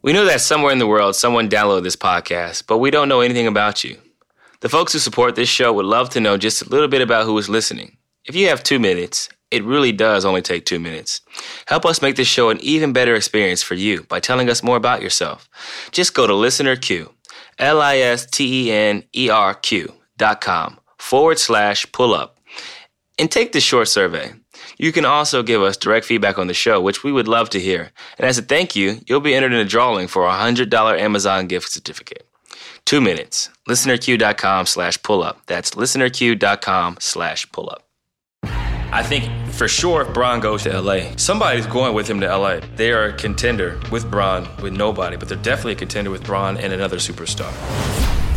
We know that somewhere in the world someone downloaded this podcast, but we don't know anything about you. The folks who support this show would love to know just a little bit about who is listening. If you have two minutes, it really does only take two minutes. Help us make this show an even better experience for you by telling us more about yourself. Just go to ListenerQ, L I S T E N E R Q dot com forward slash pull up, and take this short survey. You can also give us direct feedback on the show, which we would love to hear. And as a thank you, you'll be entered in a drawing for a $100 Amazon gift certificate. Two minutes. ListenerQ.com slash pull up. That's listenerq.com slash pull up. I think for sure if Bron goes to LA, somebody's going with him to LA. They are a contender with Bron, with nobody, but they're definitely a contender with Bron and another superstar.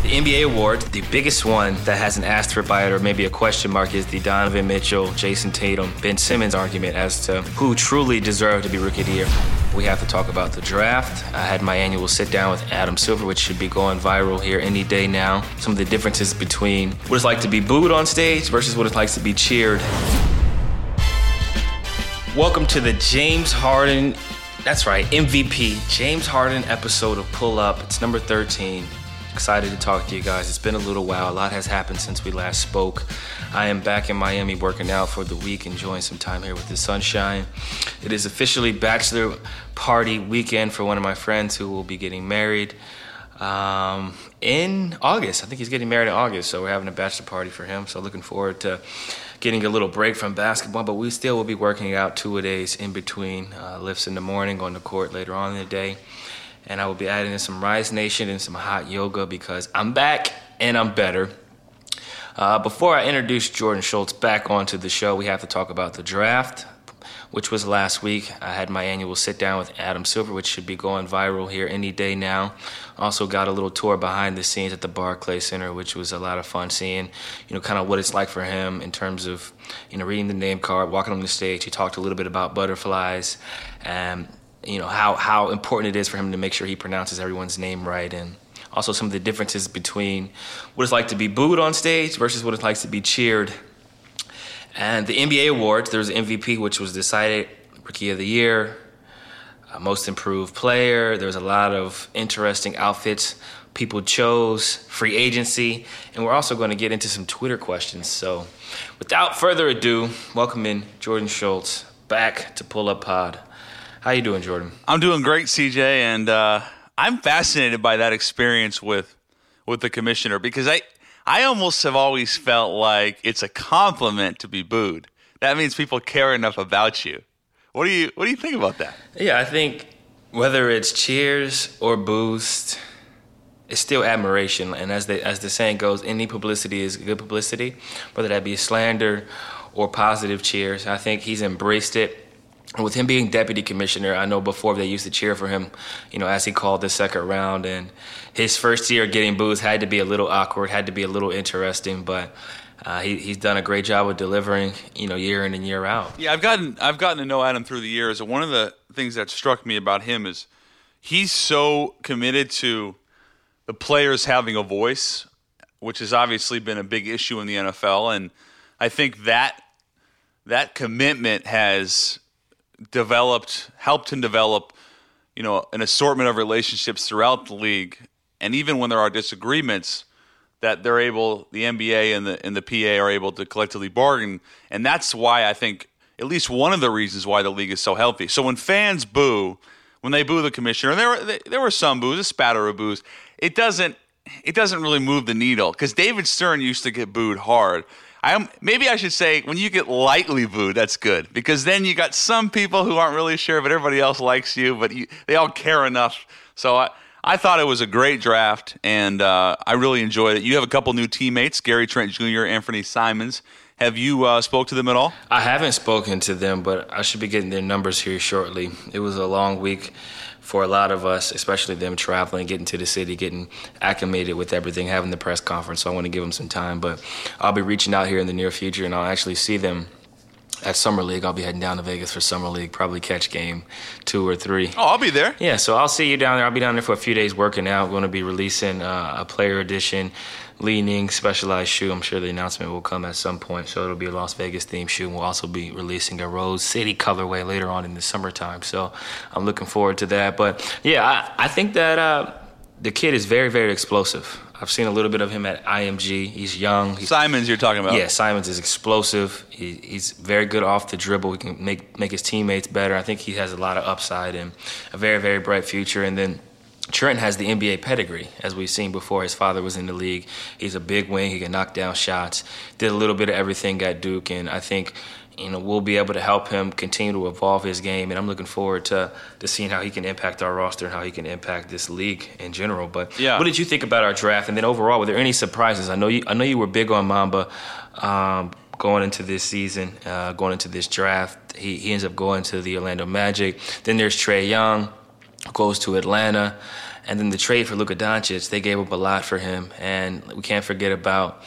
The NBA award, the biggest one that has an asterisk by it or maybe a question mark, is the Donovan Mitchell, Jayson Tatum, Ben Simmons argument as to who truly deserved to be Rookie of the Year. We have to talk about the draft. I had my annual sit down with Adam Silver, which should be going viral here any day now. Some of the differences between what it's like to be booed on stage versus what it's like to be cheered. Welcome to the James Harden, that's right, MVP, James Harden episode of Pull Up. It's number 13. Excited to talk to you guys. It's been a little while. A lot has happened since we last spoke. I am back in Miami working out for the week, enjoying some time here with the sunshine. It is officially bachelor party weekend for one of my friends who will be getting married um, in August. I think he's getting married in August, so we're having a bachelor party for him. So looking forward to getting a little break from basketball, but we still will be working out two a days in between uh, lifts in the morning, going to court later on in the day and I will be adding in some Rise Nation and some hot yoga because I'm back and I'm better. Uh, before I introduce Jordan Schultz back onto the show, we have to talk about the draft, which was last week. I had my annual sit down with Adam Silver, which should be going viral here any day now. Also got a little tour behind the scenes at the Barclay Center, which was a lot of fun seeing, you know, kind of what it's like for him in terms of, you know, reading the name card, walking on the stage. He talked a little bit about butterflies and you know how how important it is for him to make sure he pronounces everyone's name right and also some of the differences between what it's like to be booed on stage versus what it's like to be cheered. And the NBA awards, there's MVP, which was decided Rookie of the Year, uh, Most Improved Player. There's a lot of interesting outfits people chose, free agency, and we're also going to get into some Twitter questions. So, without further ado, welcome in Jordan Schultz back to Pull Up Pod. How you doing, Jordan? I'm doing great, CJ, and uh, I'm fascinated by that experience with with the commissioner because I I almost have always felt like it's a compliment to be booed. That means people care enough about you. What do you What do you think about that? Yeah, I think whether it's cheers or boost, it's still admiration. And as the as the saying goes, any publicity is good publicity, whether that be slander or positive cheers. I think he's embraced it with him being deputy commissioner, I know before they used to cheer for him, you know, as he called the second round. And his first year getting boos had to be a little awkward, had to be a little interesting, but uh, he, he's done a great job of delivering, you know, year in and year out. Yeah, I've gotten I've gotten to know Adam through the years, and one of the things that struck me about him is he's so committed to the players having a voice, which has obviously been a big issue in the NFL, and I think that that commitment has developed, helped him develop, you know, an assortment of relationships throughout the league, and even when there are disagreements, that they're able, the NBA and the and the PA are able to collectively bargain, and that's why I think at least one of the reasons why the league is so healthy. So when fans boo, when they boo the commissioner, and there were there were some boos, a spatter of boos, it doesn't it doesn't really move the needle because David Stern used to get booed hard. I maybe I should say when you get lightly booed, that's good because then you got some people who aren't really sure, but everybody else likes you, but you, they all care enough. So I, I thought it was a great draft, and uh, I really enjoyed it. You have a couple new teammates, Gary Trent Jr., Anfernee Simons. Have you uh, spoke to them at all? I haven't spoken to them, but I should be getting their numbers here shortly. It was a long week for a lot of us, especially them traveling, getting to the city, getting acclimated with everything, having the press conference. So I want to give them some time, but I'll be reaching out here in the near future, and I'll actually see them at Summer League. I'll be heading down to Vegas for Summer League, probably catch game two or three. Oh, I'll be there. Yeah, so I'll see you down there. I'll be down there for a few days working out. We're going to be releasing uh, a player edition Li Ning specialized shoe. I'm sure the announcement will come at some point. So it'll be a Las Vegas themed shoe. We'll also be releasing a Rose City colorway later on in the summertime. So I'm looking forward to that. But yeah, I, I think that uh, the kid is very, very explosive. I've seen a little bit of him at IMG. He's young. He's, Simons, you're talking about? Yeah, Simons is explosive. He, he's very good off the dribble. He can make make his teammates better. I think he has a lot of upside and a very, very bright future. And then Trent has the NBA pedigree, as we've seen before. His father was in the league. He's a big wing. He can knock down shots. Did a little bit of everything at Duke, and I think you know we'll be able to help him continue to evolve his game. And I'm looking forward to to seeing how he can impact our roster and how he can impact this league in general. But yeah. what did you think about our draft? And then overall, were there any surprises? I know you I know you were big on Bamba. Um, going into this season, uh, going into this draft, he, he ends up going to the Orlando Magic. Then there's Trae Young goes to Atlanta. And then the trade for Luka Doncic, they gave up a lot for him. And we can't forget about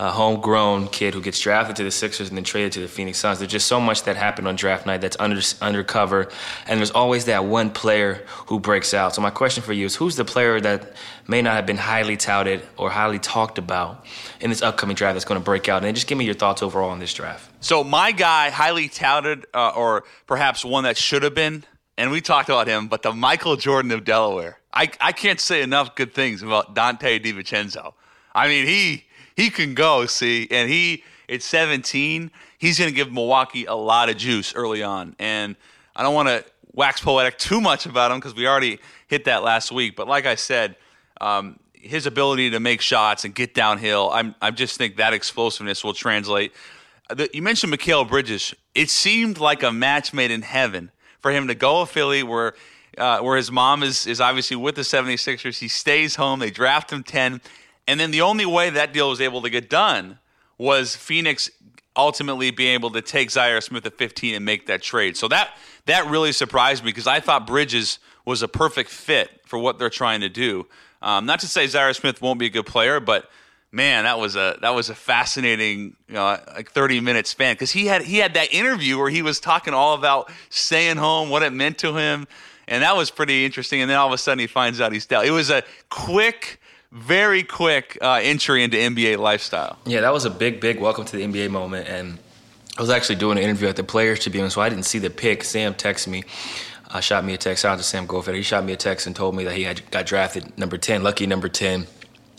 a homegrown kid who gets drafted to the Sixers and then traded to the Phoenix Suns. There's just so much that happened on draft night that's under undercover, and there's always that one player who breaks out. So my question for you is, who's the player that may not have been highly touted or highly talked about in this upcoming draft that's going to break out? And just give me your thoughts overall on this draft. So my guy, highly touted, uh, or perhaps one that should have been and we talked about him, but the Michael Jordan of Delaware. I, I can't say enough good things about Donte DiVincenzo. I mean, he he can go, see, and he at 17, he's going to give Milwaukee a lot of juice early on. And I don't want to wax poetic too much about him because we already hit that last week. But like I said, um, his ability to make shots and get downhill, I'm I just think that explosiveness will translate. You mentioned Mikal Bridges. It seemed like a match made in heaven for him to go to Philly where uh, where his mom is is obviously with the 76ers. He stays home. They draft him 10. And then the only way that deal was able to get done was Phoenix ultimately being able to take Zhaire Smith at 15 and make that trade. So that that really surprised me because I thought Bridges was a perfect fit for what they're trying to do. Um, not to say Zhaire Smith won't be a good player, but man, that was a that was a fascinating you know, like 30 minute span because he had he had that interview where he was talking all about staying home, what it meant to him, and that was pretty interesting. And then all of a sudden he finds out he's dead. It was a quick. Very quick uh, entry into NBA lifestyle. Yeah, that was a big, big welcome to the NBA moment. And I was actually doing an interview at the Players Tribune, so I didn't see the pick. Sam texted me, uh, shot me a text. Shout out to Sam Goldfeder. He shot me a text and told me that he had got drafted number 10, lucky number 10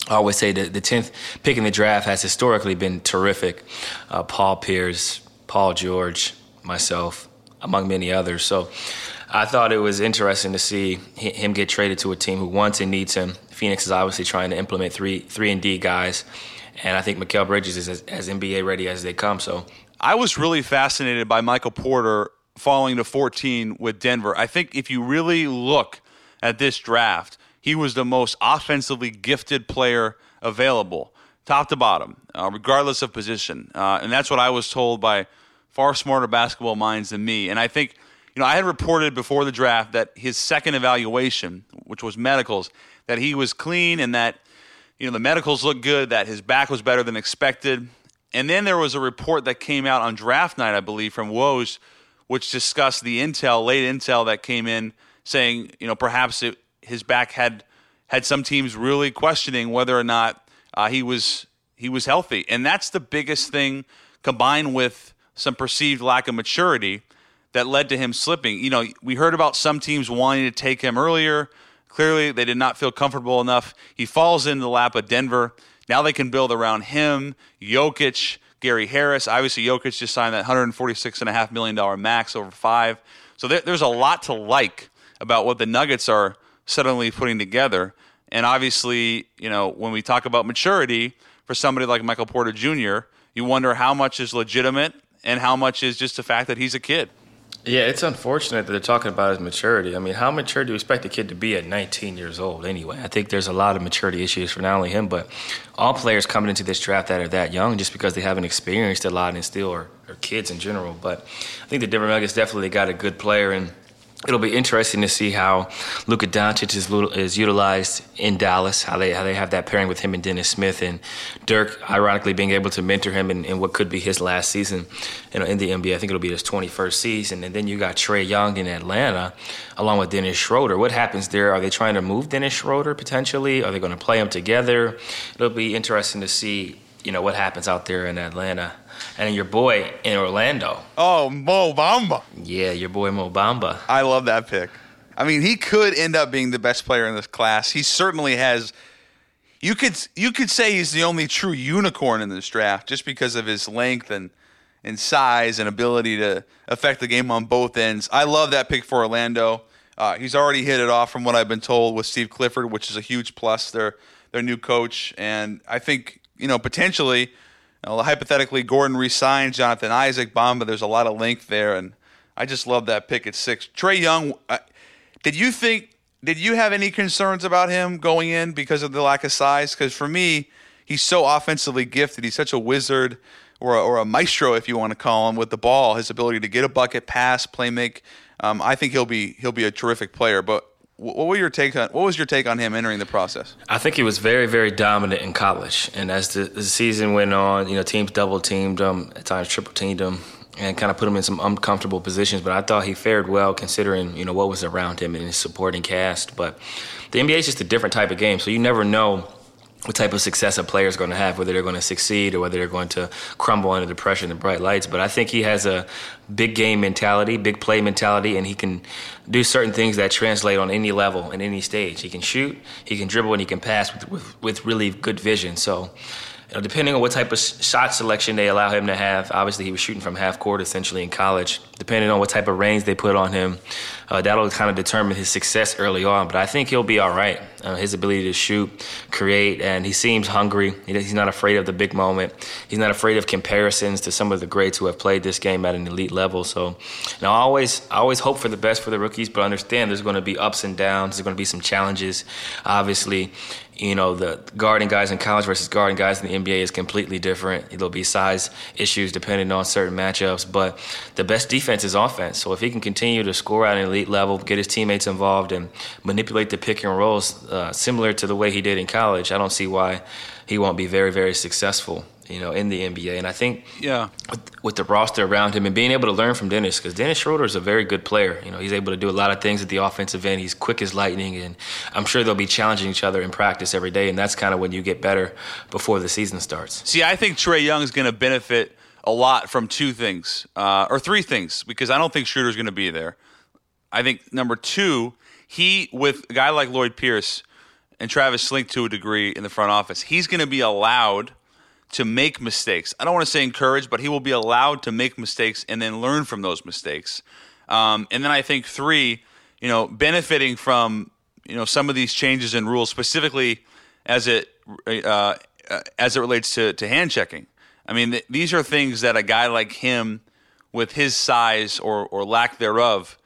I always say that the 10th pick in the draft has historically been terrific. Uh, Paul Pierce, Paul George, myself, among many others. So I thought it was interesting to see him get traded to a team who wants and needs him. Phoenix is obviously trying to implement three three and D guys, and I think Mikal Bridges is as, as NBA ready as they come. So I was really fascinated by Michael Porter falling to 14 with Denver. I think if you really look at this draft, he was the most offensively gifted player available, top to bottom, uh, regardless of position. Uh, and that's what I was told by far smarter basketball minds than me. And I think, you know, I had reported before the draft that his second evaluation, which was medicals, that he was clean and that, you know, the medicals looked good, that his back was better than expected. And then there was a report that came out on draft night, I believe, from Woj, which discussed the intel, late intel that came in saying, you know, perhaps it, his back had had some teams really questioning whether or not uh, he was he was healthy, and that's the biggest thing combined with some perceived lack of maturity that led to him slipping. You know, we heard about some teams wanting to take him earlier. Clearly, they did not feel comfortable enough. He falls into the lap of Denver. Now they can build around him, Jokic, Gary Harris. Obviously, Jokic just signed that $146.5 million max over five. So there, there's a lot to like about what the Nuggets are suddenly putting together. And obviously, you know, when we talk about maturity for somebody like Michael Porter Jr., you wonder how much is legitimate and how much is just the fact that he's a kid. Yeah, it's unfortunate that they're talking about his maturity. I mean, how mature do you expect a kid to be at 19 years old anyway? I think there's a lot of maturity issues for not only him, but all players coming into this draft that are that young just because they haven't experienced a lot and still are, are kids in general. But I think the Denver Nuggets definitely got a good player. And it'll be interesting to see how Luka Doncic is, is utilized in Dallas, how they how they have that pairing with him and Dennis Smith, and Dirk, ironically, being able to mentor him in, in what could be his last season you know, in the NBA. I think it'll be his 21st season. And then you got Trae Young in Atlanta, along with Dennis Schroeder. What happens there? Are they trying to move Dennis Schroeder potentially? Are they going to play them together? It'll be interesting to see you know what happens out there in Atlanta and your boy in Orlando. Oh, Mo Bamba. Yeah, your boy Mo Bamba. I love that pick. I mean, he could end up being the best player in this class. He certainly has. You could you could say he's the only true unicorn in this draft just because of his length and and size and ability to affect the game on both ends. I love that pick for Orlando. Uh, he's already hit it off from what I've been told with Steve Clifford, which is a huge plus. Their their new coach, and I think you know potentially hypothetically, Gordon resigns Jonathan Isaac, Bamba. There's a lot of length there, and I just love that pick at six. Trae Young, uh, did you think? Did you have any concerns about him going in because of the lack of size? Because for me, he's so offensively gifted. He's such a wizard, or a, or a maestro, if you want to call him, with the ball. His ability to get a bucket, pass, play make. Um, I think he'll be he'll be a terrific player. But what were your take on what was your take on him entering the process? I think he was very very dominant in college, and as the, the season went on, you know teams double teamed him, at times triple teamed him, and kind of put him in some uncomfortable positions. But I thought he fared well considering you know what was around him and his supporting cast. But the NBA is just a different type of game, so you never know what type of success a player is going to have, whether they're going to succeed or whether they're going to crumble under the pressure and the bright lights. But I think he has a big game mentality, big play mentality, and he can do certain things that translate on any level and any stage. He can shoot, he can dribble, and he can pass with, with, with really good vision. So you know, depending on what type of shot selection they allow him to have, obviously he was shooting from half court essentially in college. Depending on what type of range they put on him, uh, that'll kind of determine his success early on. But I think he'll be all right. Uh, his ability to shoot, create, and he seems hungry. He's not afraid of the big moment. He's not afraid of comparisons to some of the greats who have played this game at an elite level. So, now I always, I always hope for the best for the rookies, but understand there's going to be ups and downs. There's going to be some challenges, obviously you know, the guarding guys in college versus guarding guys in the NBA is completely different. There'll be size issues depending on certain matchups, but the best defense is offense. So if he can continue to score at an elite level, get his teammates involved, and manipulate the pick and rolls uh, similar to the way he did in college, I don't see why he won't be very, very successful you know, in the NBA. And I think, yeah, with, with the roster around him and being able to learn from Dennis, because Dennis Schroeder is a very good player. You know, he's able to do a lot of things at the offensive end. He's quick as lightning, and I'm sure they'll be challenging each other in practice every day. And that's kind of when you get better before the season starts. See, I think Trae Young is going to benefit a lot from two things, uh, or three things, because I don't think Schroeder's going to be there. I think number two, he with a guy like Lloyd Pierce and Travis Schlenk to a degree in the front office, he's going to be allowed to make mistakes. I don't want to say encourage, but he will be allowed to make mistakes and then learn from those mistakes. Um, and then I think three, you know, benefiting from you know some of these changes in rules, specifically as it uh, as it relates to to hand checking. I mean, th- these are things that a guy like him, with his size or or lack thereof,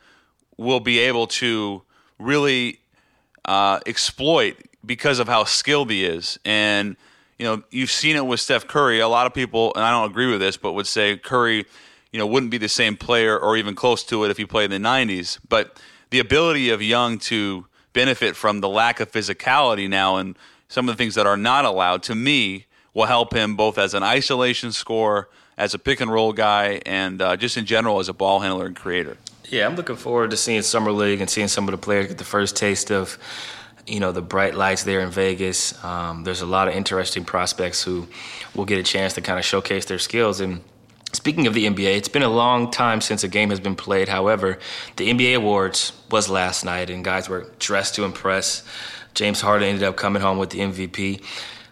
will be able to really uh, exploit because of how skilled he is and you know, you've seen it with Steph Curry. A lot of people, and I don't agree with this, but would say Curry, you know, wouldn't be the same player or even close to it if he played in the 90s. But the ability of Young to benefit from the lack of physicality now and some of the things that are not allowed, to me, will help him both as an isolation scorer, as a pick and roll guy, and uh, just in general as a ball handler and creator. Yeah, I'm looking forward to seeing Summer League and seeing some of the players get the first taste of you know the bright lights there in Vegas. Um, there's a lot of interesting prospects who will get a chance to kind of showcase their skills. And speaking of the NBA, it's been a long time since a game has been played. However, the NBA awards was last night, and guys were dressed to impress. James Harden ended up coming home with the MVP.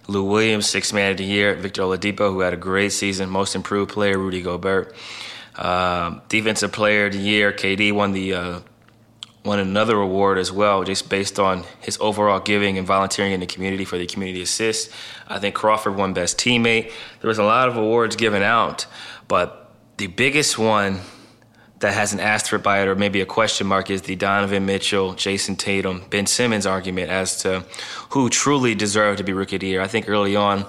Lou Williams, Sixth Man of the Year. Victor Oladipo, who had a great season. Most Improved Player, Rudy Gobert. Uh, Defensive Player of the Year, KD won the uh, won another award as well, just based on his overall giving and volunteering in the community for the community assist. I think Crawford won Best Teammate. There was a lot of awards given out, but the biggest one that has an asterisk by it or maybe a question mark is the Donovan Mitchell, Jayson Tatum, Ben Simmons argument as to who truly deserved to be Rookie of the Year. I think early on,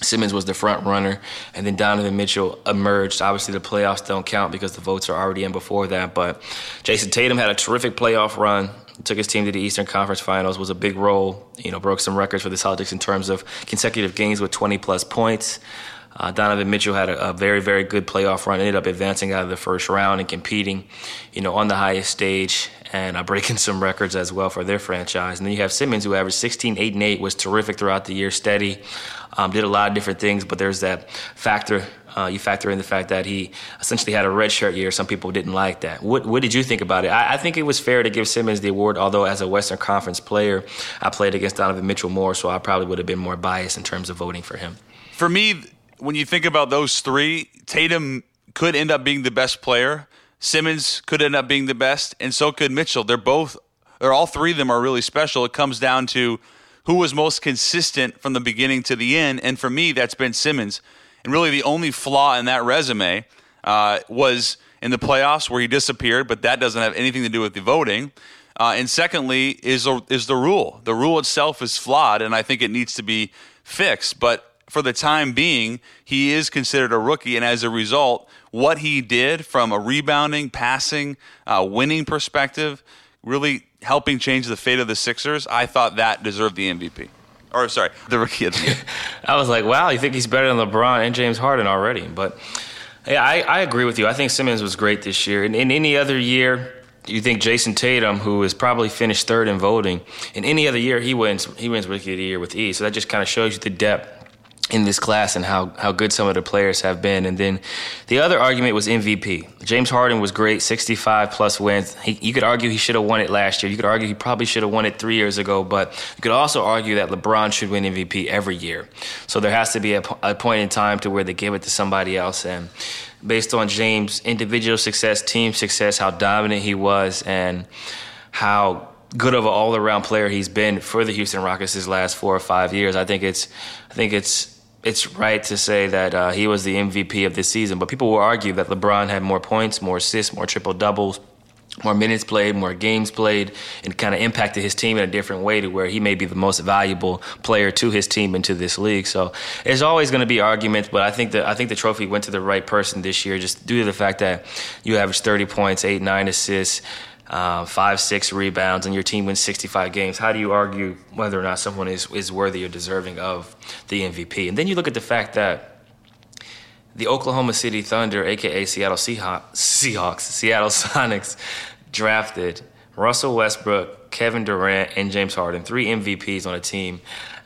Simmons was the front runner, and then Donovan Mitchell emerged. Obviously, the playoffs don't count because the votes are already in before that. But Jayson Tatum had a terrific playoff run. Took his team to the Eastern Conference Finals. Was a big role. You know, broke some records for the Celtics in terms of consecutive games with 20 plus points. Uh, Donovan Mitchell had a, a, very, very good playoff run. Ended up advancing out of the first round and competing, you know, on the highest stage and uh, breaking some records as well for their franchise. And then you have Simmons, who averaged 16, 8, and 8, was terrific throughout the year, steady, um, did a lot of different things. But there's that factor. Uh, you factor in the fact that he essentially had a redshirt year. Some people didn't like that. What, what did you think about it? I, I, think it was fair to give Simmons the award, although as a Western Conference player, I played against Donovan Mitchell more, so I probably would have been more biased in terms of voting for him. For me, when you think about those three, Tatum could end up being the best player. Simmons could end up being the best, and so could Mitchell. They're both, or all three of them are really special. It comes down to who was most consistent from the beginning to the end, and for me, that's Ben Simmons. And really, the only flaw in that resume uh, was in the playoffs where he disappeared, but that doesn't have anything to do with the voting. Uh, and secondly, is is the rule. The rule itself is flawed, and I think it needs to be fixed. But for the time being, he is considered a rookie, and as a result, what he did from a rebounding, passing, uh, winning perspective, really helping change the fate of the Sixers, I thought that deserved the MVP. Or sorry, the rookie of the year. I was like, wow, you think he's better than LeBron and James Harden already? But yeah, I, I agree with you. I think Simmons was great this year. In, in any other year, you think Jayson Tatum, who is probably finished third in voting, in any other year he wins he wins Rookie of the Year with ease. So that just kind of shows you the depth in this class and how, how good some of the players have been. And then the other argument was MVP. James Harden was great, 65 plus wins. He, you could argue he should have won it last year. You could argue he probably should have won it three years ago, but you could also argue that LeBron should win MVP every year. So there has to be a, a point in time to where they give it to somebody else. And based on James' individual success, team success, how dominant he was, and how good of an all-around player he's been for the Houston Rockets his last four or five years. I think it's, I think it's it's right to say that uh, he was the MVP of this season, but people will argue that LeBron had more points, more assists, more triple doubles, more minutes played, more games played, and kind of impacted his team in a different way to where he may be the most valuable player to his team and to this league. So there's always going to be arguments, but I think that I think the trophy went to the right person this year, just due to the fact that you averaged 30 points, eight, nine assists uh, five, six rebounds, and your team wins 65 games, how do you argue whether or not someone is, is worthy or deserving of the MVP? And then you look at the fact that the Oklahoma City Thunder, aka Seattle Seahawks, Seahawks Seattle Sonics, drafted Russell Westbrook, Kevin Durant, and James Harden, three MVPs on a team.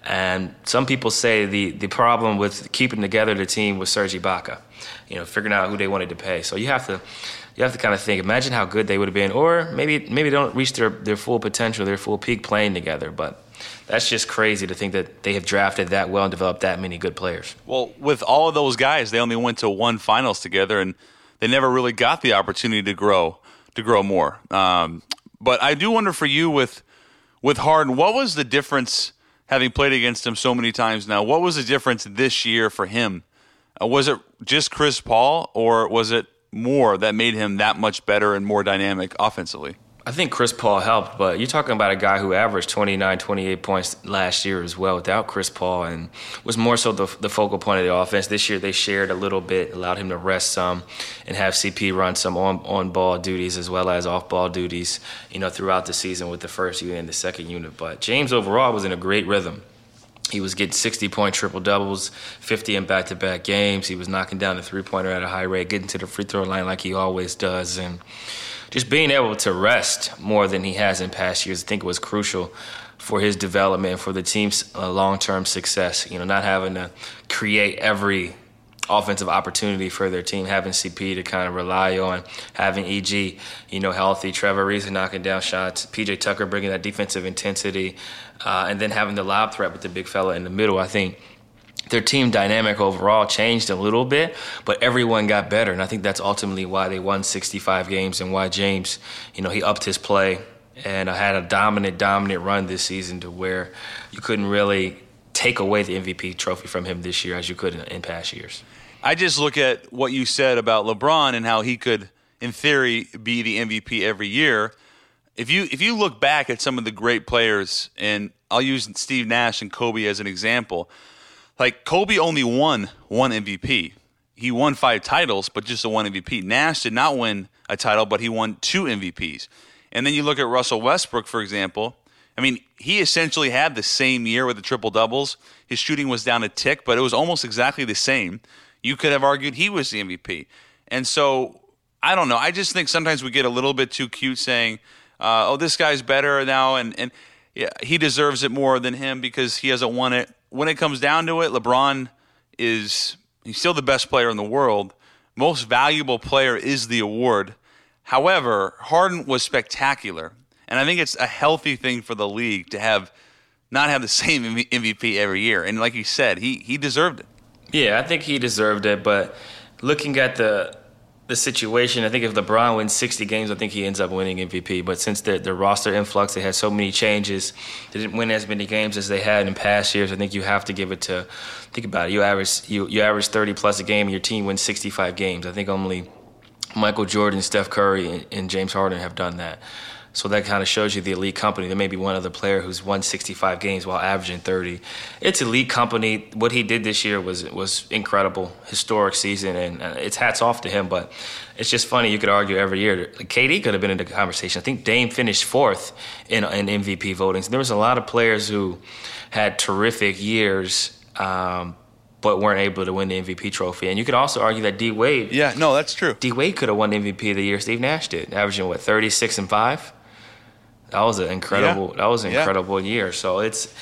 And some people say the, the problem with keeping together the team was Serge Ibaka, you know, figuring out who they wanted to pay. So you have to you have to kind of think, imagine how good they would have been, or maybe maybe they don't reach their, their full potential, their full peak playing together. But that's just crazy to think that they have drafted that well and developed that many good players. Well, with all of those guys, they only went to one finals together, and they never really got the opportunity to grow to grow more. Um, but I do wonder for you with with Harden, what was the difference? Having played against him so many times now, what was the difference this year for him? Uh, was it just Chris Paul, or was it more that made him that much better and more dynamic offensively? I think Chris Paul helped, but you're talking about a guy who averaged 29, 28 points last year as well without Chris Paul and was more so the, the focal point of the offense. This year they shared a little bit, allowed him to rest some and have CP run some on, on ball duties as well as off ball duties, you know, throughout the season with the first unit and the second unit. But James overall was in a great rhythm. He was getting 60 point triple doubles, 50 in back to back games. He was knocking down the three pointer at a high rate, getting to the free throw line like he always does. And just being able to rest more than he has in past years, I think was crucial for his development, for the team's uh, long term success. You know, not having to create every offensive opportunity for their team, having CP to kind of rely on, having EG, you know, healthy, Trevor Ariza knocking down shots, PJ Tucker bringing that defensive intensity, uh, and then having the lob threat with the big fella in the middle. I think their team dynamic overall changed a little bit, but everyone got better, and I think that's ultimately why they won 65 games and why James, you know, he upped his play and I had a dominant, dominant run this season to where you couldn't really take away the MVP trophy from him this year as you could in, in past years. I just look at what you said about LeBron and how he could, in theory, be the MVP every year. If you if you look back at some of the great players, and I'll use Steve Nash and Kobe as an example, like Kobe only won one MVP. He won five titles, but just a one MVP. Nash did not win a title, but he won two MVPs. And then you look at Russell Westbrook, for example. I mean, he essentially had the same year with the triple doubles. His shooting was down a tick, but it was almost exactly the same. You could have argued he was the MVP. And so I don't know. I just think sometimes we get a little bit too cute saying, uh, "Oh, this guy's better now," and and yeah, he deserves it more than him because he hasn't won it. When it comes down to it, LeBron is he's still the best player in the world. Most valuable player is the award. However, Harden was spectacular, and I think it's a healthy thing for the league to have not have the same MVP every year. And like you said, he he deserved it. Yeah, I think he deserved it. But looking at the the situation, I think if LeBron wins 60 games, I think he ends up winning MVP. But since the, the roster influx, they had so many changes, they didn't win as many games as they had in past years. I think you have to give it to, think about it, you average, you, you average 30 plus a game, and your team wins 65 games. I think only Michael Jordan, Steph Curry, and, and James Harden have done that. So that kind of shows you the elite company. There may be one other player who's won 65 games while averaging 30. It's elite company. What he did this year was was incredible, historic season, and uh, it's hats off to him. But it's just funny. You could argue every year. KD could have been in the conversation. I think Dame finished fourth in, in MVP votings. There was a lot of players who had terrific years. Um, but weren't able to win the MVP trophy. And you could also argue that D Wade. Yeah, no, that's true. D Wade could have won MVP of the year. Steve Nash did, averaging what 36 and five that was an incredible yeah. that was an incredible yeah. year. So it's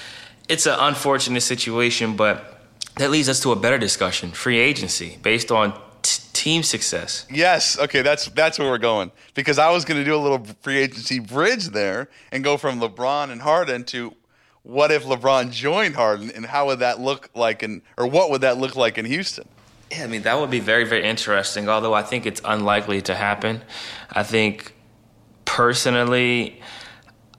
it's an unfortunate situation, but that leads us to a better discussion: free agency based on t- team success. Yes, okay, that's that's where we're going because I was going to do a little free agency bridge there and go from LeBron and Harden to what if LeBron joined Harden and how would that look like in or what would that look like in Houston? Yeah, I mean that would be very very interesting. Although I think it's unlikely to happen. I think personally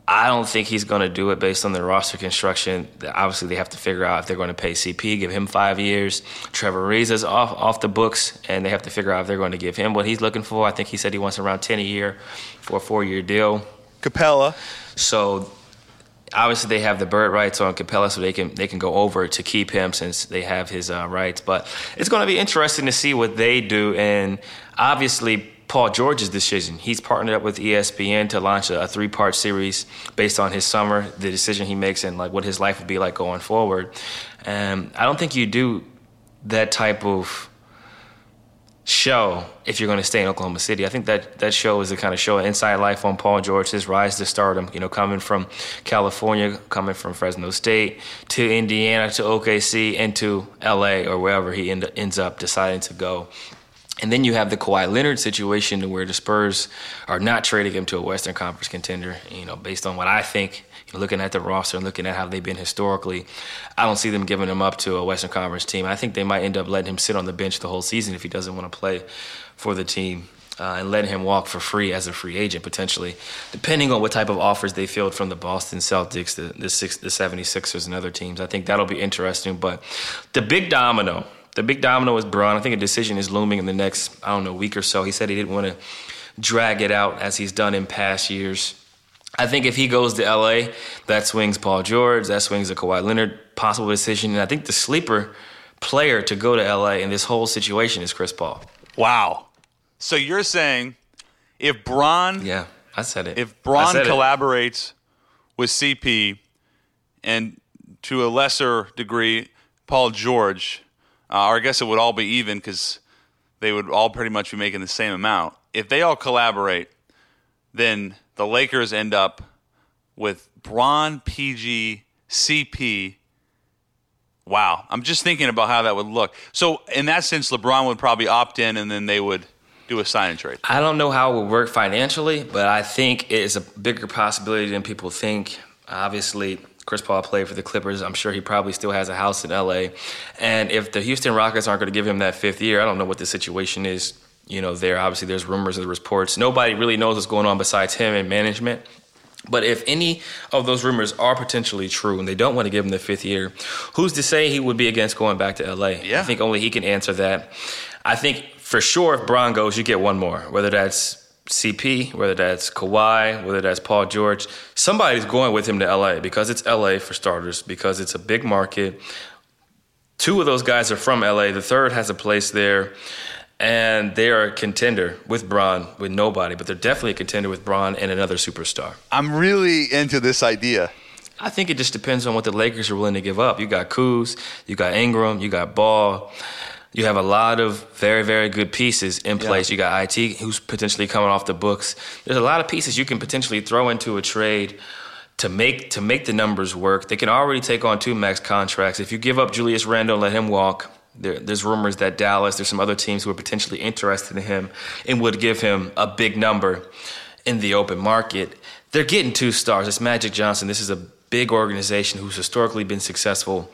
I don't think he's going to do it based on the roster construction. Obviously, they have to figure out if they're going to pay CP, give him five years. Trevor Ariza's off off the books, and they have to figure out if they're going to give him what he's looking for. I think he said he wants around ten a year for a four year deal. Capela. So obviously they have the bird rights on Capela, so they can they can go over to keep him since they have his uh, rights. But it's going to be interesting to see what they do, and obviously Paul George's decision. He's partnered up with ESPN to launch a, a three part series based on his summer, the decision he makes, and like what his life would be like going forward. And I don't think you do that type of show if you're going to stay in Oklahoma City. I think that that show is the kind of show inside life on Paul George, his rise to stardom. You know, coming from California, coming from Fresno State to Indiana to OKC and to LA or wherever he end, ends up deciding to go. And then you have the Kawhi Leonard situation where the Spurs are not trading him to a Western Conference contender. You know, based on what I think, you know, looking at the roster and looking at how they've been historically, I don't see them giving him up to a Western Conference team. I think they might end up letting him sit on the bench the whole season if he doesn't want to play for the team. Uh, and letting him walk for free as a free agent potentially, depending on what type of offers they field from the Boston Celtics, the the, six, the 76ers, and other teams. I think that'll be interesting. But the big domino the big domino is Bron. I think a decision is looming in the next, I don't know, week or so. He said he didn't want to drag it out as he's done in past years. I think if he goes to LA, that swings Paul George, that swings a Kawhi Leonard possible decision. And I think the sleeper player to go to LA in this whole situation is Chris Paul. Wow. So you're saying if Bron Yeah, I said it. If Bron collaborates it. with CP and to a lesser degree Paul George, uh, or I guess it would all be even because they would all pretty much be making the same amount. If they all collaborate, then the Lakers end up with Bron, PG, CP. Wow. I'm just thinking about how that would look. So, in that sense, LeBron would probably opt in and then they would do a sign and trade. I don't know how it would work financially, but I think it's a bigger possibility than people think. Obviously, Chris Paul played for the Clippers. I'm sure he probably still has a house in LA. And if the Houston Rockets aren't going to give him that fifth year, I don't know what the situation is. You know, there obviously there's rumors, there's reports. Nobody really knows what's going on besides him and management. But if any of those rumors are potentially true and they don't want to give him the fifth year, who's to say he would be against going back to LA? Yeah. I think only he can answer that. I think for sure if Bron goes, you get one more, whether that's CP, whether that's Kawhi, whether that's Paul George, somebody's going with him to LA because it's LA for starters, because it's a big market. Two of those guys are from LA. The third has a place there. And they are a contender with Bron, with nobody, but they're definitely a contender with Bron and another superstar. I'm really into this idea. I think it just depends on what the Lakers are willing to give up. You got Kuz, you got Ingram, you got Ball. You have a lot of very, very good pieces in place. Yeah. You got IT, who's potentially coming off the books. There's a lot of pieces you can potentially throw into a trade to make to make the numbers work. They can already take on two max contracts. If you give up Julius Randle and let him walk, there, there's rumors that Dallas, there's some other teams who are potentially interested in him and would give him a big number in the open market. They're getting two stars. It's Magic Johnson. This is a big organization who's historically been successful.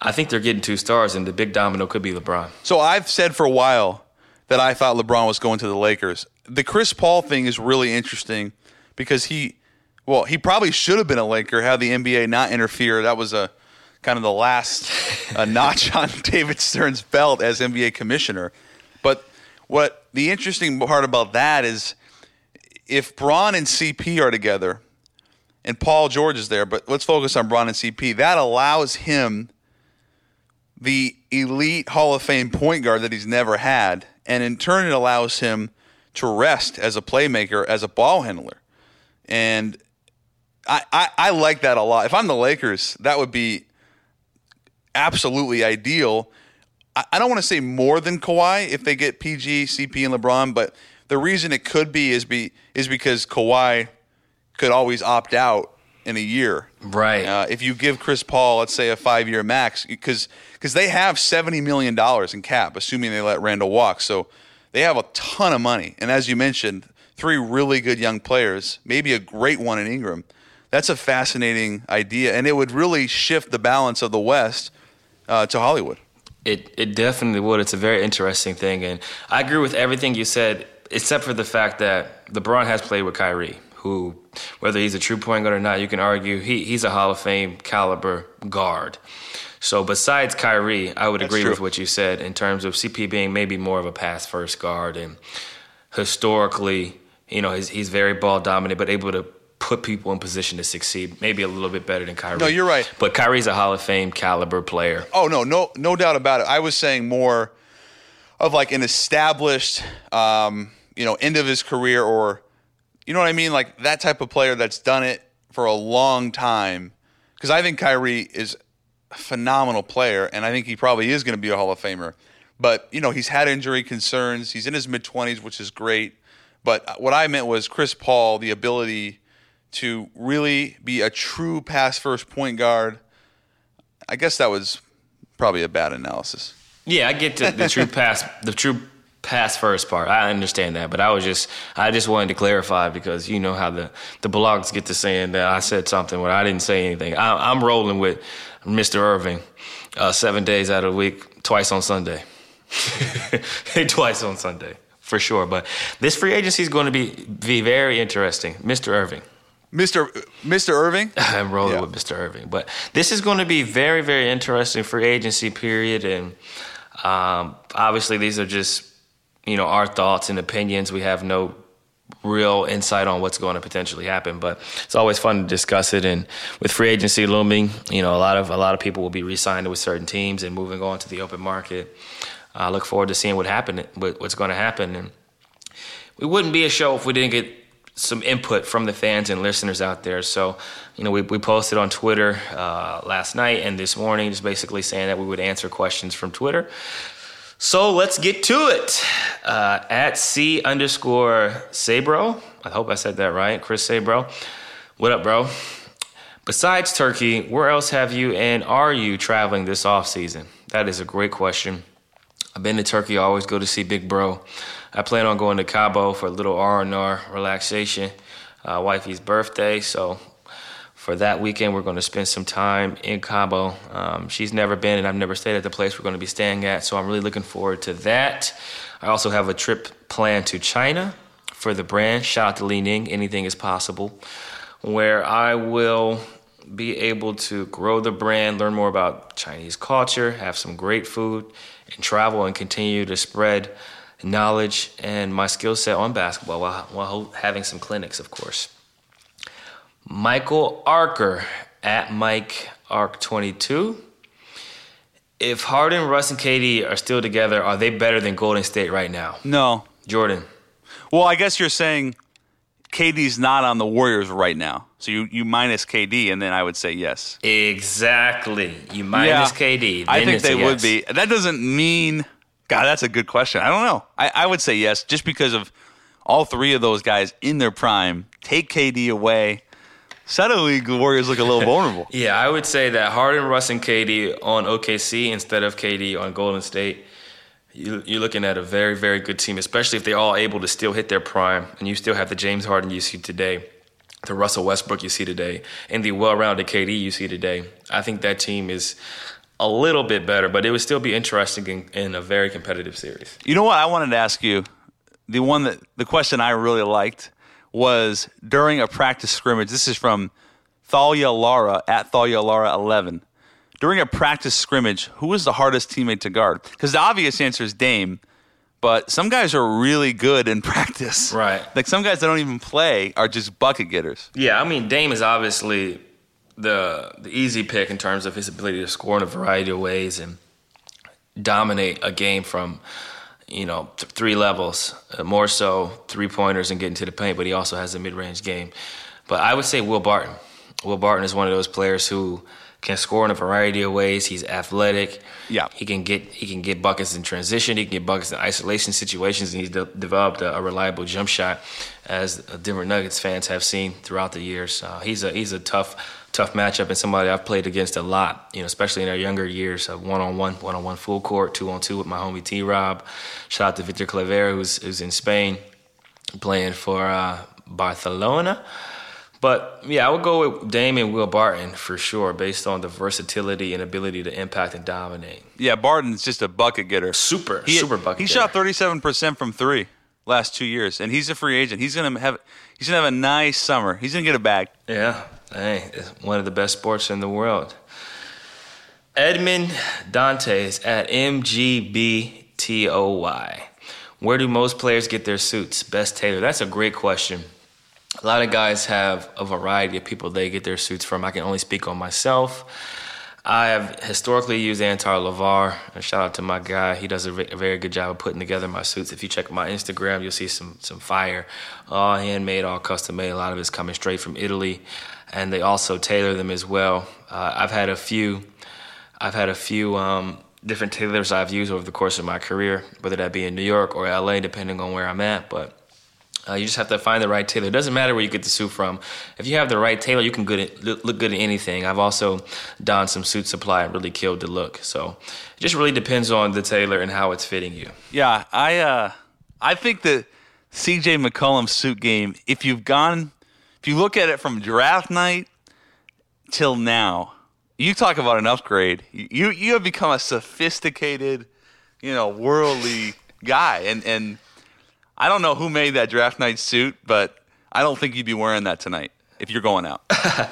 I think they're getting two stars, and the big domino could be LeBron. So I've said for a while that I thought LeBron was going to the Lakers. The Chris Paul thing is really interesting because he well, he probably should have been a Laker had the NBA not interfere. That was a kind of the last uh, notch on David Stern's belt as NBA commissioner. But what the interesting part about that is if Bron and CP are together and Paul George is there, but let's focus on Bron and CP, that allows him the elite Hall of Fame point guard that he's never had. And in turn, it allows him to rest as a playmaker, as a ball handler. And I, I, I like that a lot. If I'm the Lakers, that would be absolutely ideal. I, I don't want to say more than Kawhi if they get PG, CP, and LeBron, but the reason it could be is be is because Kawhi could always opt out in a year. Right. Uh, if you give Chris Paul, let's say, a five year max, because because they have seventy million dollars in cap, assuming they let Randle walk, so they have a ton of money. And as you mentioned, three really good young players, maybe a great one in Ingram that's a fascinating idea, and it would really shift the balance of the West uh, to Hollywood. It it definitely would. It's a very interesting thing, and I agree with everything you said, except for the fact that LeBron has played with Kyrie, who, whether he's a true point guard or not, you can argue he he's a Hall of Fame caliber guard. So besides Kyrie, I would That's agree true. with what you said in terms of CP being maybe more of a pass first guard and historically, you know, he's, he's very ball dominant, but able to put people in position to succeed. Maybe a little bit better than Kyrie. No, you're right. But Kyrie's a Hall of Fame caliber player. Oh no, no, no doubt about it. I was saying more of like an established, um, you know, end of his career, or you know what I mean, like that type of player that's done it for a long time. Because I think Kyrie is a phenomenal player, and I think he probably is going to be a Hall of Famer. But you know, he's had injury concerns. He's in his mid twenties, which is great. But uh, what I meant was Chris Paul, the ability to really be a true pass first point guard. I guess that was probably a bad analysis. Yeah, I get to the true pass the true pass first part. I understand that, but I was just I just wanted to clarify because you know how the the blogs get to saying that I said something when I didn't say anything. I, am rolling with Mr. Irving uh, seven days out of the week, twice on Sunday, twice on Sunday for sure. But this free agency is going to be be very interesting, Mr. Irving. Mr. Mr. Irving. I'm rolling yeah. with Mr. Irving, but this is going to be very, very interesting free agency period, and um, obviously these are just you know our thoughts and opinions. We have no real insight on what's going to potentially happen, but it's always fun to discuss it. And with free agency looming, you know a lot of a lot of people will be re-signed with certain teams and moving on to the open market. I look forward to seeing what happen, what's going to happen, and we wouldn't be a show if we didn't get some input from the fans and listeners out there. So, you know, we, we posted on Twitter uh, last night and this morning, just basically saying that we would answer questions from Twitter. So let's get to it. Uh, at C underscore Sabro, I hope I said that right, Chris Sabro. What up, bro? Besides Turkey, where else have you and are you traveling this off season? That is a great question. I've been to Turkey. I always go to see Big Bro. I plan on going to Cabo for a little R&R relaxation, uh, wifey's birthday. So for that weekend, we're going to spend some time in Cabo. Um, she's never been, and I've never stayed at the place we're going to be staying at. So I'm really looking forward to that. I also have a trip planned to China for the brand. Shout out to Li Ning. Anything is possible. Where I will be able to grow the brand, learn more about Chinese culture, have some great food, and travel and continue to spread knowledge and my skill set on basketball while, while having some clinics, of course. Michael Arker at Mike Ark 22. If Harden, Russ, and KD are still together, are they better than Golden State right now? No. Jordan. Well, I guess you're saying KD's not on the Warriors right now. So you, you minus KD, and then I would say yes. Exactly. You minus KD. I think they would yes. be. That doesn't mean. God, that's a good question. I don't know. I, I would say yes, just because of all three of those guys in their prime. Take KD away. Suddenly, the Warriors look a little vulnerable. Yeah, I would say that Harden, Russ, and KD on OKC instead of KD on Golden State. You, you're looking at a very, very good team, especially if they're all able to still hit their prime, and you still have the James Harden you see today, the Russell Westbrook you see today, and the well-rounded KD you see today. I think that team is a little bit better, but it would still be interesting in, in a very competitive series. You know what? I wanted to ask you. The one that the question I really liked was during a practice scrimmage. This is from Thalia Lara at Thalia Lara 11. During a practice scrimmage, who was the hardest teammate to guard? Because the obvious answer is Dame, but some guys are really good in practice. Right. Like some guys that don't even play are just bucket getters. Yeah, I mean Dame is obviously the the easy pick in terms of his ability to score in a variety of ways and dominate a game from you know th- three levels, uh, more so three pointers and getting to the paint. But he also has a mid range game. But I would say Will Barton. Will Barton is one of those players who can score in a variety of ways. He's athletic. Yeah. he can get he can get buckets in transition. He can get buckets in isolation situations, and he's de- developed a, a reliable jump shot, as Denver Nuggets fans have seen throughout the years. Uh, he's a he's a tough tough matchup and somebody I've played against a lot. You know, especially in our younger years, one on one, one on one full court, two on two with my homie T Rob. Shout out to Victor Claver, who's who's in Spain, playing for uh, Barcelona. But yeah, I would go with Dame and Will Barton for sure, based on the versatility and ability to impact and dominate. Yeah, Barton's just a bucket getter. Super, He, super bucket. He getter. shot 37% from three last two years, and he's a free agent. He's gonna have he's gonna have a nice summer. He's gonna get a bag. Yeah, hey, it's one of the best sports in the world. Edmund Dantes at MGBTOY. Where do most players get their suits? Best tailor? That's a great question. A lot of guys have a variety of people they get their suits from. I can only speak on myself. I have historically used Antar Lavar. Shout out to my guy. He does a, a very good job of putting together my suits. If you check my Instagram, you'll see some some fire. All handmade, all custom made. A lot of it's coming straight from Italy, and they also tailor them as well. Uh, I've had a few. I've had a few um, different tailors I've used over the course of my career, whether that be in New York or LA, depending on where I'm at. But uh, you just have to find the right tailor. It doesn't matter where you get the suit from. If you have the right tailor, you can good at, look, good in anything. I've also donned some Suitsupply and really killed the look. So it just really depends on the tailor and how it's fitting you. Yeah, I uh, I think that C.J. McCollum's suit game. If you've gone, if you look at it from draft night till now, you talk about an upgrade. You you have become a sophisticated, you know, worldly guy, and and I don't know who made that draft night suit, but I don't think you'd be wearing that tonight if you're going out.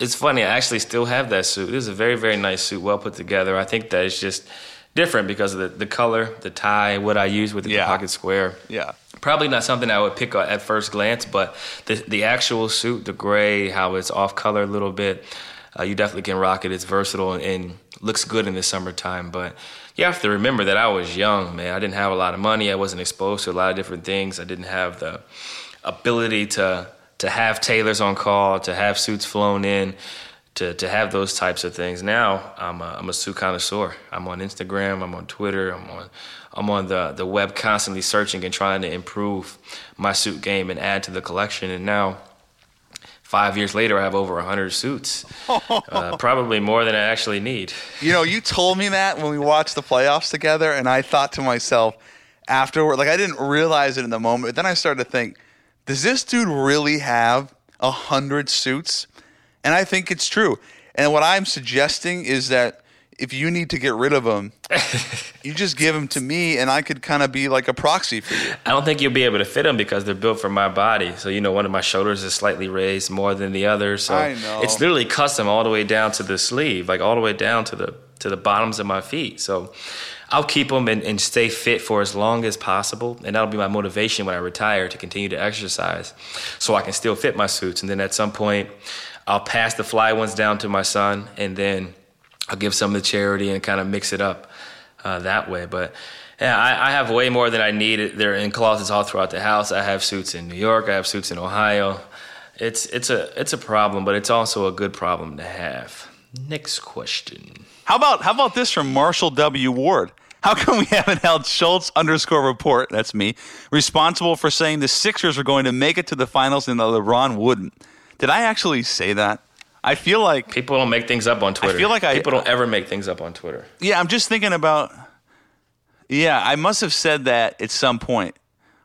It's funny, I actually still have that suit. It is a very, very nice suit, well put together. I think that it's just different because of the, the color, the tie, what I use with the Yeah. pocket square. Yeah. Probably not something I would pick at first glance, but the the actual suit, the gray, how it's off color a little bit, uh, you definitely can rock it. It's versatile and, and looks good in the summertime. But you have to remember that I was young, man. I didn't have a lot of money. I wasn't exposed to a lot of different things. I didn't have the ability to to have tailors on call, to have suits flown in, to to have those types of things. Now I'm a, I'm a suit connoisseur. I'm on Instagram. I'm on Twitter. I'm on I'm on the the web constantly searching and trying to improve my suit game and add to the collection. And now. Five years later, I have over 100 suits, uh, probably more than I actually need. You know, you told me that when we watched the playoffs together, and I thought to myself afterward, like I didn't realize it in the moment. But then I started to think, does this dude really have a hundred suits? And I think it's true. And what I'm suggesting is that if you need to get rid of them, you just give them to me, and I could kind of be like a proxy for you. I don't think you'll be able to fit them because they're built for my body. So you know, one of my shoulders is slightly raised more than the other. So I know. it's literally custom all the way down to the sleeve, like all the way down to the to the bottoms of my feet. So I'll keep them and, and stay fit for as long as possible, and that'll be my motivation when I retire to continue to exercise, so I can still fit my suits. And then at some point, I'll pass the fly ones down to my son, and then I'll give some to charity and kind of mix it up uh, that way. But yeah, I, I, have way more than I need. They're in closets all throughout the house. I have suits in New York. I have suits in Ohio. It's it's a it's a problem, but it's also a good problem to have. Next question. How about how about this from Marshall W. Ward? How come we haven't held Schultz underscore report, that's me, responsible for saying the Sixers are going to make it to the finals and the LeBron wouldn't? Did I actually say that? I feel like people don't make things up on Twitter. I feel like I, people don't ever make things up on Twitter. Yeah, I'm just thinking about. Yeah, I must have said that at some point,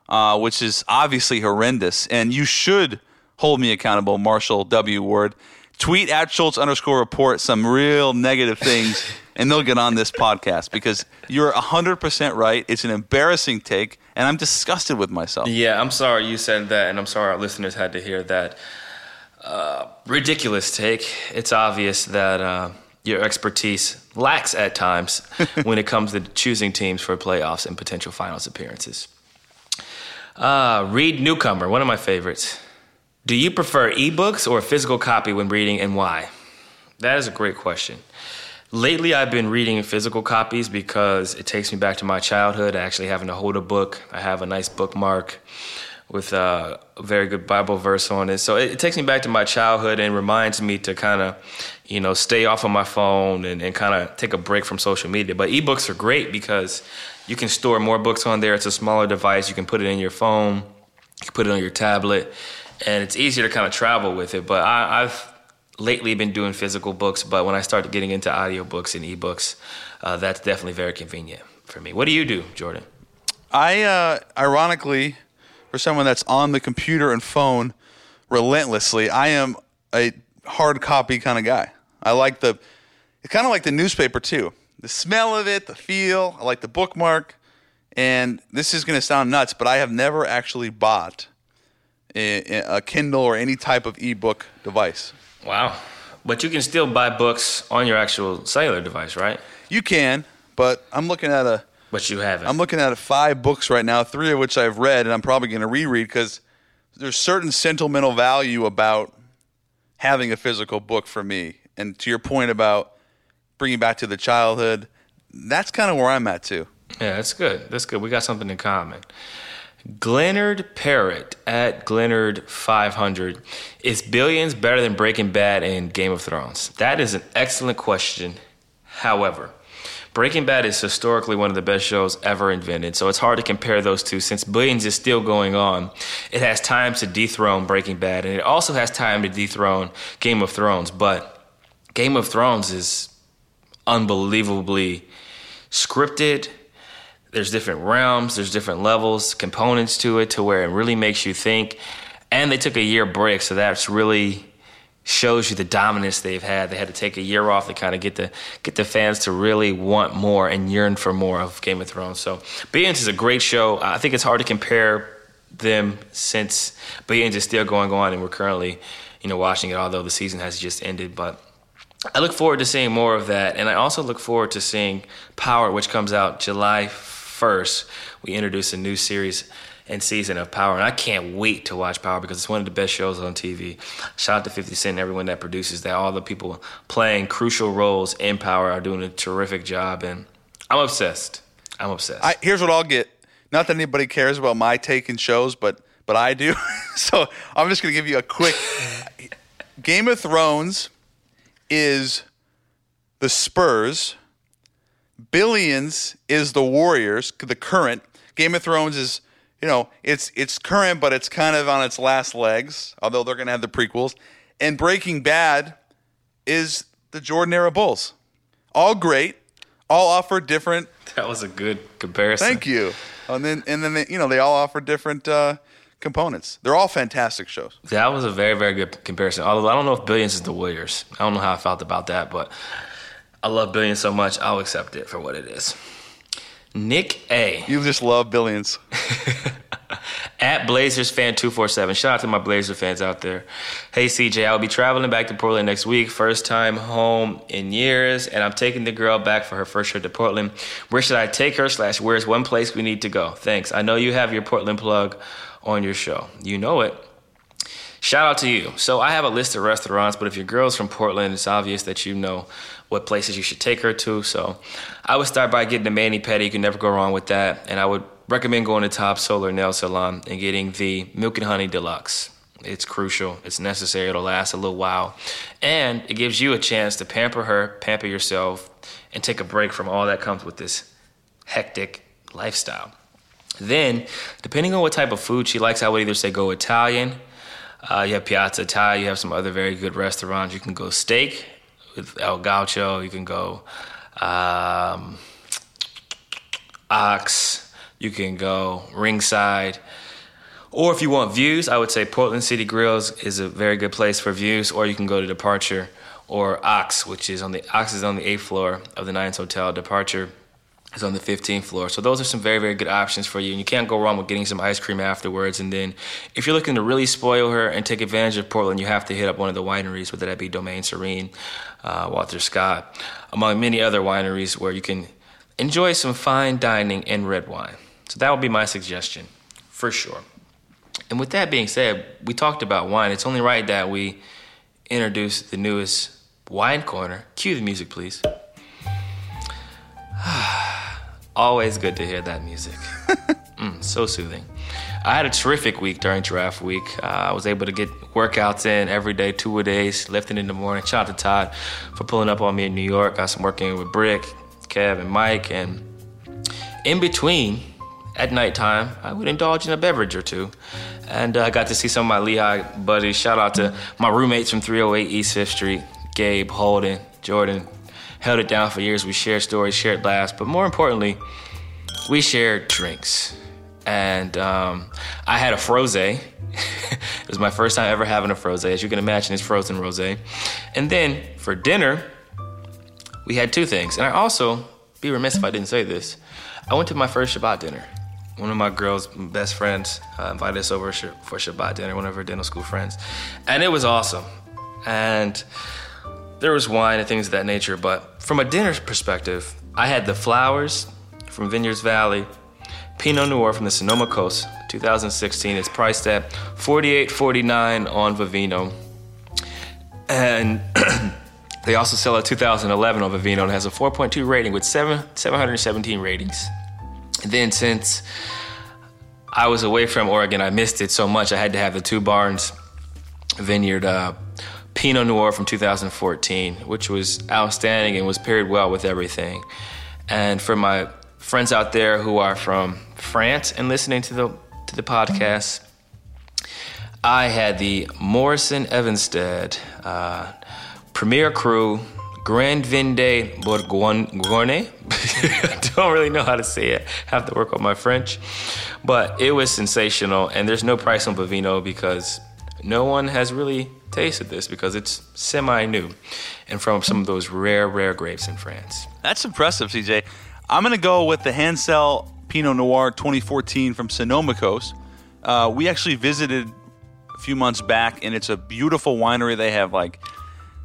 uh, which is obviously horrendous, and you should hold me accountable, Marshall W. Ward. Tweet at Schultz underscore report some real negative things, and they'll get on this podcast because you're 100% right. It's an embarrassing take, and I'm disgusted with myself. Yeah, I'm sorry you said that, and I'm sorry our listeners had to hear that. Uh, ridiculous take. It's obvious that uh, your expertise lacks at times when it comes to choosing teams for playoffs and potential finals appearances. Uh, Reed Newcomer, one of my favorites. Do you prefer ebooks or a physical copy when reading and why? That is a great question. Lately, I've been reading physical copies because it takes me back to my childhood, actually having to hold a book. I have a nice bookmark with a very good Bible verse on it. So it, it, takes me back to my childhood and reminds me to kind of, you know, stay off of my phone and, and kind of take a break from social media. But ebooks are great because you can store more books on there. It's a smaller device. You can put it in your phone, you can put it on your tablet, and it's easier to kind of travel with it. But I, I've lately been doing physical books, but when I started getting into audiobooks and ebooks, uh, that's definitely very convenient for me. What do you do, Jordan? I, uh, ironically, for someone that's on the computer and phone relentlessly, I am a hard copy kind of guy. I like the, it's kind of like the newspaper too. The smell of it, the feel. I like the bookmark. And this is going to sound nuts, but I have never actually bought a, a Kindle or any type of ebook device. Wow. But you can still buy books on your actual cellular device, right? You can, but I'm looking at a but you haven't. I'm looking at five books right now, three of which I've read, and I'm probably going to reread because there's certain sentimental value about having a physical book for me. And to your point about bringing back to the childhood, that's kind of where I'm at too. Yeah, that's good. That's good. We got something in common. Glennard Parrott at Glennard 500. Is Billions better than Breaking Bad and Game of Thrones? That is an excellent question. However, Breaking Bad is historically one of the best shows ever invented, so it's hard to compare those two since Billions is still going on. It has time to dethrone Breaking Bad, and it also has time to dethrone Game of Thrones, but Game of Thrones is unbelievably scripted. There's different realms, there's different levels, components to it to where it really makes you think. And they took a year break, so that's really shows you the dominance they've had. They had to take a year off to kind of get the get the fans to really want more and yearn for more of Game of Thrones. So Billions is a great show. I think it's hard to compare them since Billions is still going on and we're currently, you know, watching it although the season has just ended. But I look forward to seeing more of that. And I also look forward to seeing Power, which comes out July 1st. We introduce a new series and season of Power. And I can't wait to watch Power because it's one of the best shows on TV. Shout out to 50 Cent and everyone that produces that. All the people playing crucial roles in Power are doing a terrific job. And I'm obsessed. I'm obsessed. I, here's what I'll get. Not that anybody cares about my take in shows, but but I do. so I'm just going to give you a quick. Game of Thrones is the Spurs. Billions is the Warriors, the current. Game of Thrones is you know, it's it's current, but it's kind of on its last legs. Although they're going to have the prequels, and Breaking Bad is the Jordan era Bulls. All great, all offer different. That was a good comparison. Thank you. And then and then they, you know they all offer different uh, components. They're all fantastic shows. That was a very very good comparison. Although I don't know if Billions is the Warriors. I don't know how I felt about that, but I love Billions so much. I'll accept it for what it is. Nick A. You just love billions. At Blazers fan two four seven. Shout out to my Blazer fans out there. Hey CJ, I'll be traveling back to Portland next week. First time home in years, and I'm taking the girl back for her first trip to Portland. Where should I take her? Slash, where's one place we need to go? Thanks. I know you have your Portland plug on your show. You know it. shout out to you. So I have a list of restaurants, but if your girl's from Portland, it's obvious that you know what places you should take her to. So I would start by getting the mani pedi. You can never go wrong with that. And I would recommend going to Top Solar Nail Salon and getting the Milk and Honey Deluxe. It's crucial. It's necessary. It'll last a little while. And it gives you a chance to pamper her, pamper yourself, and take a break from all that comes with this hectic lifestyle. Then, depending on what type of food she likes, I would either say go Italian. Uh, you have Piazza Italia. You have some other very good restaurants. You can go steak with El Gaucho. You can go um, Ox. You can go Ringside. Or if you want views, I would say Portland City Grills is a very good place for views. Or you can go to Departure or Ox, which is on the Ox is on the eighth floor of the Nines Hotel. Departure is on the 15th floor. So those are some very, very good options for you. And you can't go wrong with getting some ice cream afterwards. And then if you're looking to really spoil her and take advantage of Portland, you have to hit up one of the wineries, whether that be Domaine Serene, uh, Walter Scott, among many other wineries where you can enjoy some fine dining and red wine. So that would be my suggestion, for sure. And with that being said, we talked about wine. It's only right that we introduce the newest wine corner. Cue the music, please. Always good to hear that music. mm, so soothing. I had a terrific week during draft week. Uh, I was able to get workouts in every day, two a days, lifting in the morning. Shout out to Todd for pulling up on me in New York. Got some working with Brick, Kev, and Mike. And in between, at nighttime, I would indulge in a beverage or two. And uh, I got to see some of my Lehigh buddies. Shout out to my roommates from 308 East Fifth Street, Gabe, Holden, Jordan, held it down for years. We shared stories, shared laughs, but more importantly, we shared drinks. And um, I had a frosé. it was my first time ever having a frosé. As you can imagine, it's frozen rose. And then for dinner, we had two things. And I also, be remiss if I didn't say this, I went to my first Shabbat dinner. One of my girl's best friends uh, invited us over for Shabbat dinner, one of her dental school friends. And it was awesome. And there was wine and things of that nature, but from a dinner perspective, I had the flowers from Vineyards Valley, Pinot Noir from the Sonoma Coast, 2016. It's priced at $48.49 on Vivino. And they also sell a 2011 on Vivino and has a 4.2 rating with seven, 717 ratings. And then since I was away from Oregon, I missed it so much. I had to have the two barns Vineyard uh, Pinot Noir from 2014, which was outstanding and was paired well with everything. And for my friends out there who are from France and listening to the to the podcast, I had the Maison Evenstad uh, Premier Cru Grand Vinde Bourgogne. I don't really know how to say it. Have to work on my French, but it was sensational. And there's no price on Vivino because no one has really tasted this because it's semi new and from some of those rare, rare grapes in France. That's impressive, CJ. I'm going to go with the Hanzell Pinot Noir 2014 from Sonoma Coast. Uh, we actually visited a few months back, and it's a beautiful winery. They have like,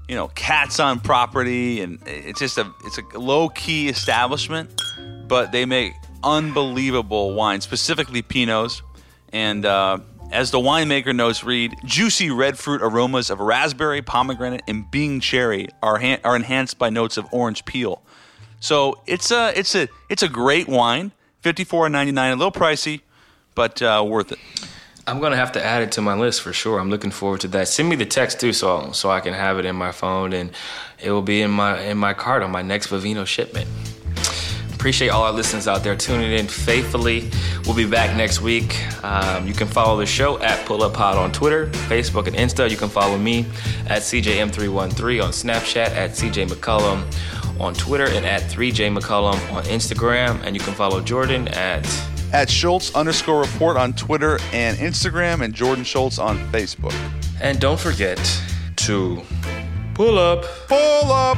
you know, cats on property, and it's just a it's a low key establishment, but they make unbelievable wine, specifically Pinots, and uh, as the winemaker notes read, juicy red fruit aromas of raspberry, pomegranate, and Bing cherry are, ha- are enhanced by notes of orange peel. So it's a it's a it's a great wine. Fifty four ninety nine, a little pricey, but uh, worth it. I'm gonna have to add it to my list for sure. I'm looking forward to that. Send me the text too, so so I can have it in my phone and it will be in my in my cart on my next Vivino shipment. Appreciate all our listeners out there tuning in faithfully. We'll be back next week. Um, you can follow the show at Pull Up Pod on Twitter, Facebook, and Insta. You can follow me at CJM313 on Snapchat, at CJ McCollum on Twitter, and at 3J McCollum on Instagram. And you can follow Jordan at at Schultz underscore report on Twitter and Instagram, and Jordan Schultz on Facebook. And don't forget to pull up. Pull up.